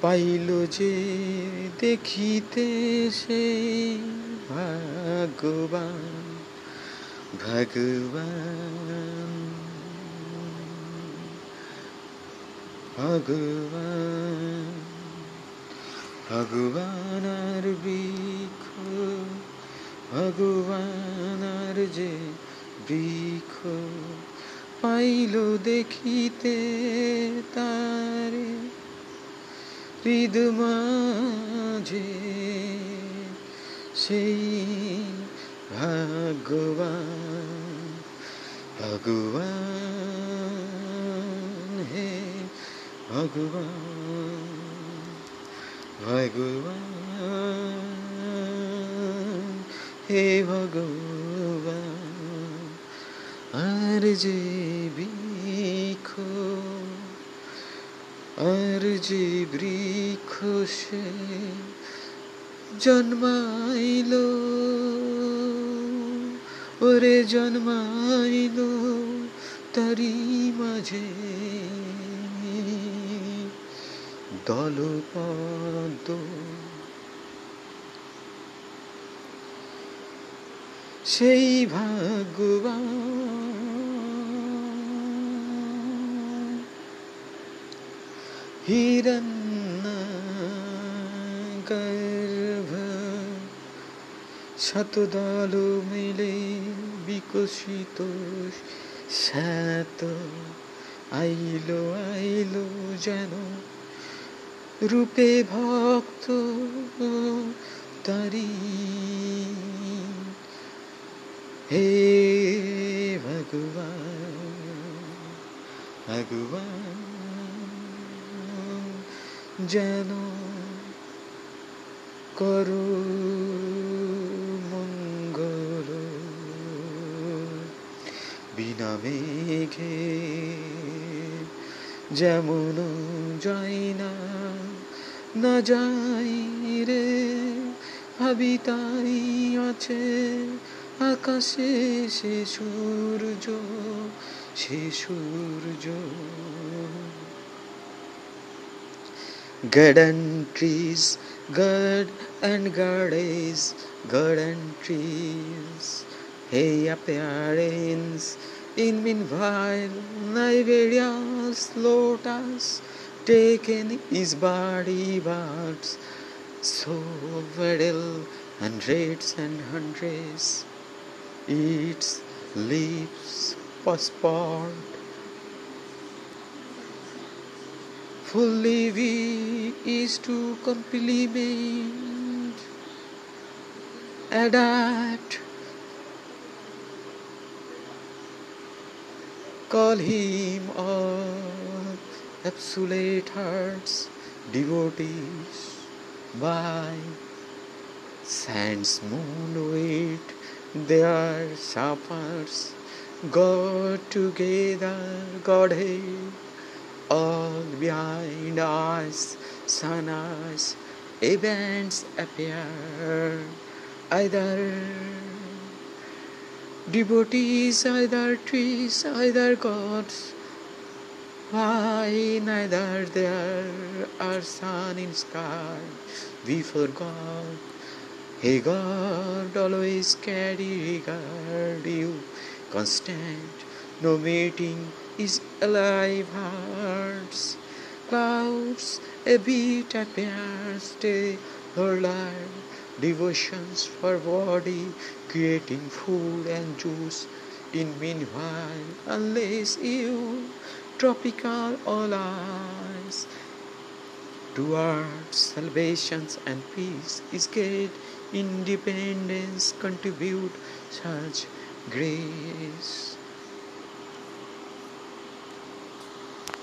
Pile যে দেখিতে সেই ভাগ্যবান ভগবান ভগবান ভগবান আর বৃক্ষ ভগবান আর যে বৃক্ষ পাইল দেখিতে তারে হৃদ মাঝে সেই ভগবান ভগবান হে ভগবান ভগবান হে ভগবান আর যে বৃক্ষ আর যে বৃক্ষ জন্মাইল ওরে জন্মাইল তারি মাঝে। দলপদ সেই ভাগ্যবান হিরণ্যগর্ভ শতদল মিলে বিকশিত শ্যাত আইলো আইলো যেন রূপে ভক্ত তারি। হে ভগবান ভগবান। যেন করো মঙ্গল। বিনা মেঘে যেমন যাই না না যাই রে, ভাবি তাই আছে আকাশে সে সূর্য সে সূর্য। And trees, God and goddess, God and trees. Hey, appearance. In meanwhile, Nigeria's lotus taken his body but so well hundreds and hundreds. Its lips passport fully we is to compliment adapt call him all absolute hearts devotees by sands moon wait their shepherds. God together Godhead all behind us, sun us, events appear. Either devotees, either trees, either gods. Why neither there are sun in sky? We forgot. Hey God, always carry regard you, constant, no meeting is alive hearts. Clouds a beat appears, stay her life. Devotions for body, creating food and juice. In meanwhile, unless you tropical all eyes towards salvation and peace is great independence contribute such grace